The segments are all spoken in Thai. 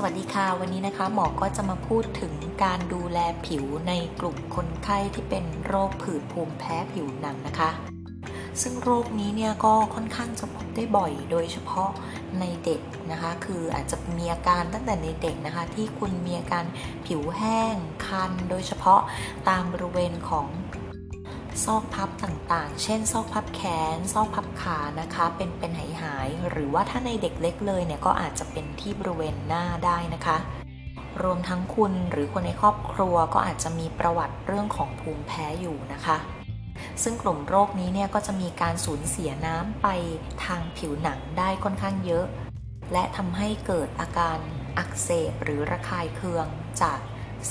สวัสดีค่ะ วันนี้นะคะ หมอก็จะมาพูดถึงการดูแลผิวในกลุ่มคนไข้ที่เป็นโรคผื่นภูมิแพ้ผิวหนังนะคะ ซึ่งโรคนี้เนี่ยก็ค่อนข้างจะพบได้บ่อย โดยเฉพาะในเด็กนะคะ คืออาจจะมีอาการตั้งแต่ในเด็กนะคะ ที่คุณมีอาการผิวแห้งคัน โดยเฉพาะตามบริเวณของ ซอกพับต่างๆ เช่น ซอกพับแขน ซอกพับขานะคะ เป็นเป็นหายหายหรือว่าถ้าในเด็กเล็กเลยเนี่ยก็อาจจะเป็นที่บริเวณหน้าได้นะคะ รวมทั้งคุณหรือคนในครอบครัวก็อาจจะมีประวัติเรื่องของภูมิแพ้อยู่นะคะ ซึ่งกลุ่มโรคนี้เนี่ยก็จะมีการสูญเสียน้ำไปทางผิวหนังได้ค่อนข้างเยอะ และทำให้เกิดอาการอักเสบหรือระคายเคืองจาก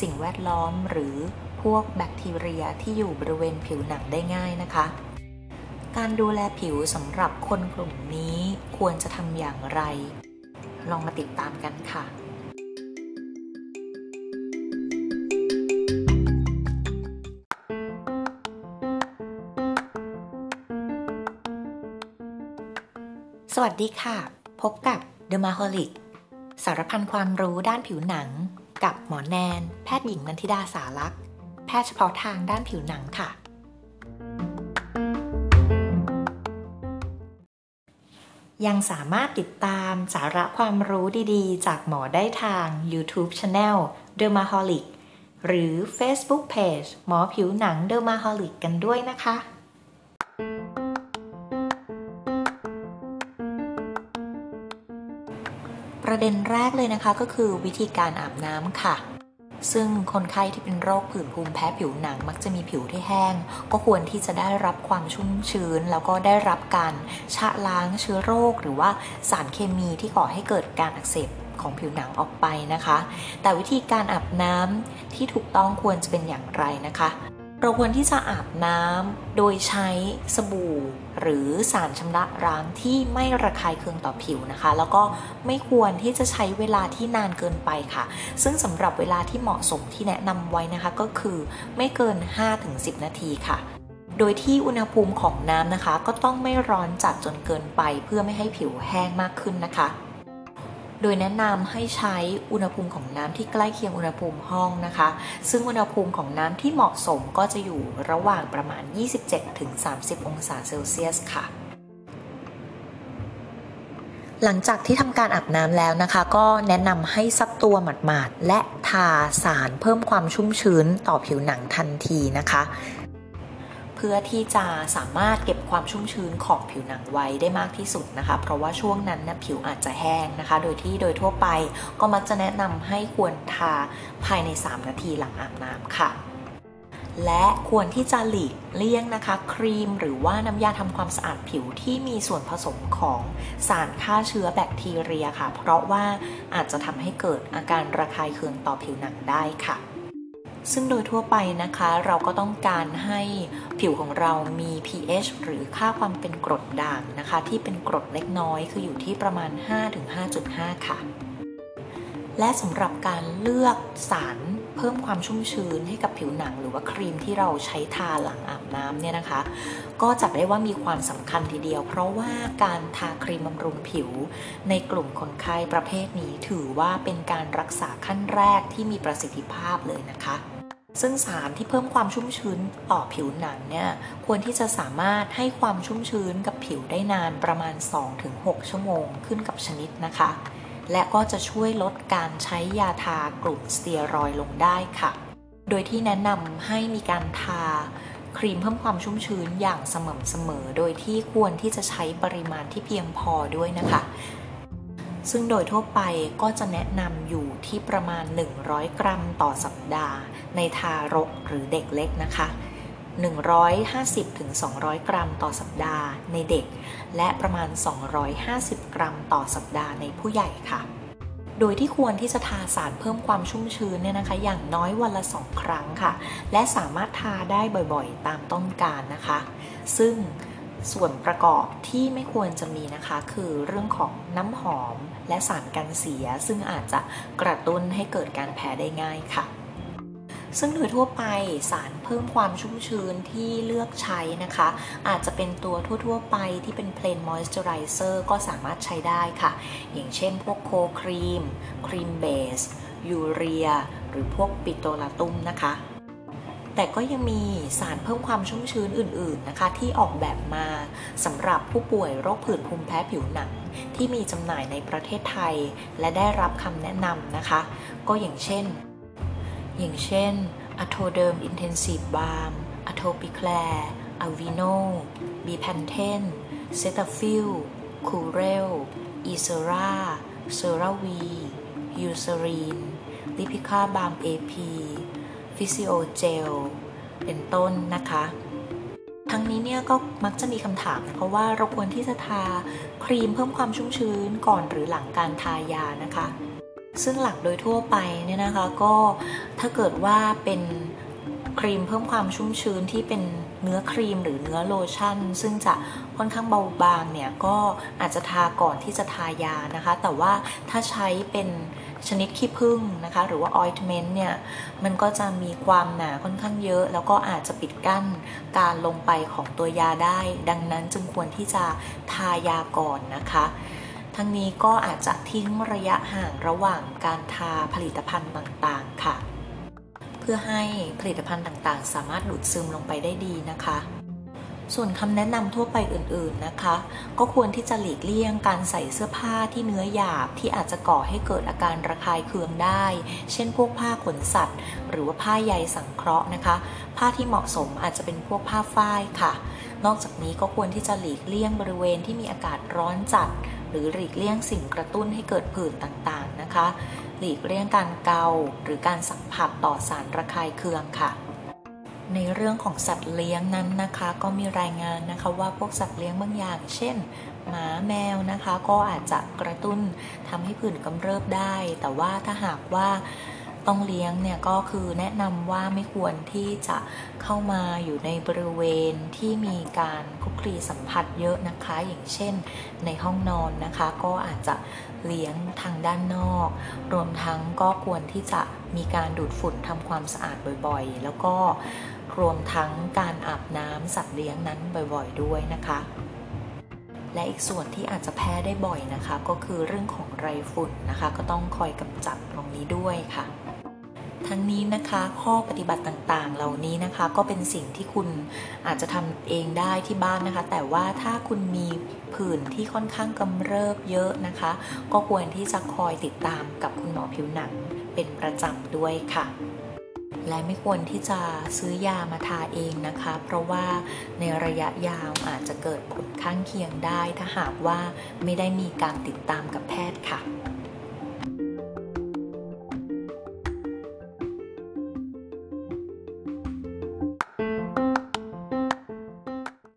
สิ่งแวดล้อมหรือ พวกแบคทีเรียที่อยู่บริเวณผิวหนังได้ง่ายนะคะ การดูแลผิวสำหรับคนกลุ่มนี้ควรจะทำอย่างไร ลองมาติดตามกันค่ะสวัสดีค่ะ พบกับ The m a h o l i c สารพันความรู้ด้านผิวหนัง กับหมอแนน แพทย์หญิงนันทิดาสารักษ์ แพทย์เฉพาะทางด้านผิวหนังค่ะ ยังสามารถติดตามสาระความรู้ดีๆ จากหมอได้ทาง YouTube Channel Dermaholic หรือ Facebook Page หมอผิวหนัง Dermaholic กันด้วยนะคะประเด็นแรกเลยนะคะก็คือวิธีการอาบน้ำค่ะ ซึ่งคนไข้ที่เป็นโรคผื่นภูมิแพ้ผิวหนัง มักจะมีผิวที่แห้ง ก็ควรที่จะได้รับความชุ่มชื้น แล้วก็ได้รับการชะล้างเชื้อโรค หรือว่าสารเคมีที่ก่อให้เกิดการอักเสบของผิวหนังออกไปนะคะ แต่วิธีการอาบน้ำที่ถูกต้องควรจะเป็นอย่างไรนะคะ เราควรที่จะอาบน้ำโดยใช้สบู่ หรือสารชำระล้างที่ไม่ระคายเคืองต่อผิวนะคะ แล้วก็ไม่ควรที่จะใช้เวลาที่นานเกินไปค่ะ ซึ่งสำหรับเวลาที่เหมาะสมที่แนะนำไว้นะคะก็คือไม่เกิน 5-10 นาทีค่ะโดยที่อุณหภูมิของน้ำนะคะ ก็ต้องไม่ร้อนจัดจนเกินไปเพื่อไม่ให้ผิวแห้งมากขึ้นนะคะ โดยแนะนำให้ใช้อุณหภูมิของน้ำที่ใกล้เคียงอุณหภูมิห้องนะคะ ซึ่งอุณหภูมิของน้ำที่เหมาะสมก็จะอยู่ระหว่างประมาณ 27-30 องศาเซลเซียสค่ะหลังจากที่ทำการอาบน้ำแล้วนะคะ ก็แนะนำให้ซับตัวหมาดๆ และทาสารเพิ่มความชุ่มชื้นต่อผิวหนังทันทีนะคะ เพื่อที่จะสามารถเก็บความชุ่มชื้นของผิวหนังไว้ได้มากที่สุดนะคะ เพราะว่าช่วงนั้นนะผิวอาจจะแห้งนะคะ โดยที่โดยทั่วไปก็มักจะแนะนำให้ควรทาภายใน 3 นาทีหลังอาบน้ำค่ะและควรที่จะหลีกเลี่ยงนะคะ ครีมหรือว่าน้ำยาทำความสะอาดผิวที่มีส่วนผสมของสารฆ่าเชื้อแบคทีเรียค่ะ เพราะว่าอาจจะทำให้เกิดอาการระคายเคืองต่อผิวหนังได้ค่ะ ซึ่งโดยทั่วไปนะคะเราก็ต้องการให้ผิวของเรามี pH หรือค่าความเป็นกรดด่างนะคะ ที่เป็นกรดเล็กน้อยคืออยู่ที่ประมาณ 5-5.5 ค่ะ และสำหรับการเลือกสารเพิ่มความชุ่มชื้นให้กับผิวหนัง หรือว่าครีมที่เราใช้ทาหลังอาบน้ำเนี่ยนะคะ ก็จับได้ว่ามีความสำคัญทีเดียว เพราะว่าการทาครีมบำรุงผิว ในกลุ่มคนไข้ประเภทนี้ถือว่าเป็นการรักษาขั้นแรกที่มีประสิทธิภาพเลยนะคะ ซึ่งสารที่เพิ่มความชุ่มชื้นต่อผิวหนังเนี่ยควรที่จะสามารถให้ความชุ่มชื้นกับผิวได้นานประมาณ 2-6 ชั่วโมงขึ้นกับชนิดนะคะ และก็จะช่วยลดการใช้ยาทากลุ่มสเตียรอยลงได้ค่ะ โดยที่แนะนำให้มีการทาครีมเพิ่มความชุ่มชื้นอย่างสม่ำเสมอ โดยที่ควรที่จะใช้ปริมาณที่เพียงพอด้วยนะคะ ซึ่งโดยทั่วไปก็จะแนะนำอยู่ที่ประมาณ 100 กรัมต่อสัปดาห์ ในทารกหรือเด็กเล็กนะคะ 150-200 กรัมต่อสัปดาห์ในเด็ก และประมาณ 250 กรัมต่อสัปดาห์ในผู้ใหญ่ค่ะ โดยที่ควรที่จะทาสารเพิ่มความชุ่มชื้นเนี่ยนะคะ อย่างน้อยวันละ 2 ครั้งค่ะ และสามารถทาได้บ่อยๆ ตามต้องการนะคะ ซึ่ง ส่วนประกอบที่ไม่ควรจะมีนะคะ คือเรื่องของน้ำหอมและสารกันเสีย ซึ่งอาจจะกระตุ้นให้เกิดการแพ้ได้ง่ายค่ะ ซึ่งโดยทั่วไปสารเพิ่มความชุ่มชื้นที่เลือกใช้นะคะ อาจจะเป็นตัวทั่ว ๆ ไปที่เป็น plain moisturizer ก็สามารถใช้ได้ค่ะ อย่างเช่นพวกโคครีม ครีมเบส ยูเรีย หรือพวกปิโตลาตุมนะคะ แต่ก็ยังมีสารเพิ่มความชุ่มชื้นอื่น ๆนะคะ ที่ออกแบบมาสำหรับผู้ป่วยโรคผื่นภูมิแพ้ผิวหนัง ที่มีจำหน่ายในประเทศไทย และได้รับคำแนะนำนะคะ ก็อย่างเช่น อย่างเช่น a t o d e r m Intensive Balm Atopiclair Avino b p a n t e n Cetaphil Curel Ezerra CeraVe Eucerin Lipikar Baume AP Physiogel Physiogel เป็นต้นนะคะ ทั้งนี้เนี่ยก็มักจะมีคำถามนะคะว่าเราควรที่จะทาครีมเพิ่มความชุ่มชื้นก่อนหรือหลังการทายานะคะ ซึ่งหลักโดยทั่วไปเนี่ยนะคะก็ถ้าเกิดว่าเป็น ครีมเพิ่มความชุ่มชื้นที่เป็นเนื้อครีมหรือเนื้อโลชั่น ซึ่งจะค่อนข้างเบาบางเนี่ยก็อาจจะทาก่อนที่จะทายานะคะ แต่ว่าถ้าใช้เป็นชนิดขี้ผึ้งนะคะ หรือว่าออยล์เมนต์เนี่ย มันก็จะมีความหนาค่อนข้างเยอะ แล้วก็อาจจะปิดกั้นการลงไปของตัวยาได้ ดังนั้นจึงควรที่จะทายาก่อนนะคะทั้งนี้ก็อาจจะทิ้งระยะห่างระหว่างการทาผลิตภัณฑ์ต่างๆค่ะ พื่อให้ผลิตภัณฑ์ต่างๆ สามารถดูดซึมลงไปได้ดีนะคะ ส่วนคำแนะนำทั่วไปอื่นๆนะคะ ก็ควรที่จะหลีกเลี่ยงการใส่เสื้อผ้าที่เนื้อหยาบที่อาจจะก่อให้เกิดอาการระคายเคืองได้ เช่นพวกผ้าขนสัตว์ หรือว่าผ้าใยสังเคราะห์นะคะ ผ้าที่เหมาะสมอาจจะเป็นพวกผ้าฝ้ายค่ะ นอกจากนี้ก็ควรที่จะหลีกเลี่ยงบริเวณที่มีอากาศร้อนจัด หรือหลีกเลี่ยงสิ่งกระตุ้นให้เกิดผื่นต่างๆ นะคะ หลีกเลี่ยงการเกาหรือการสัมผัสต่อสารระคายเคืองค่ะ ในเรื่องของสัตว์เลี้ยงนั้นนะคะ ก็มีรายงานนะคะว่าพวกสัตว์เลี้ยงบางอย่าง เช่น หมาแมวนะคะ ก็อาจจะกระตุ้นทำให้ผื่นกำเริบได้ แต่ว่าถ้าหากว่า ต้องเลี้ยงเนี่ยก็คือแนะนำว่าไม่ควรที่จะเข้ามาอยู่ในบริเวณที่มีการคลุกคลีสัมผัสเยอะนะคะ อย่างเช่นในห้องนอนนะคะ ก็อาจจะเลี้ยงทางด้านนอก รวมทั้งก็ควรที่จะมีการดูดฝุ่นทำความสะอาดบ่อยๆ แล้วก็รวมทั้งการอาบน้ำสัตว์เลี้ยงนั้นบ่อยๆ ด้วยนะคะและอีกส่วนที่อาจจะแพ้ได้บ่อยนะคะ ก็คือเรื่องของไรฝุ่นนะคะ ก็ต้องคอยกำจัดตรงนี้ด้วยค่ะ ทั้งนี้นะคะข้อปฏิบัติต่างๆ เหล่านี้นะคะ ก็เป็นสิ่งที่คุณอาจจะทำเองได้ที่บ้านนะคะ แต่ว่าถ้าคุณมีผื่นที่ค่อนข้างกำเริบเยอะนะคะ ก็ควรที่จะคอยติดตามกับคุณหมอผิวหนังเป็นประจำด้วยค่ะ และไม่ควรที่จะซื้อยามาทาเองนะคะ เพราะว่าในระยะยาวอาจจะเกิดผลข้างเคียงได้ ถ้าหากว่าไม่ได้มีการติดตามกับแพทย์ค่ะ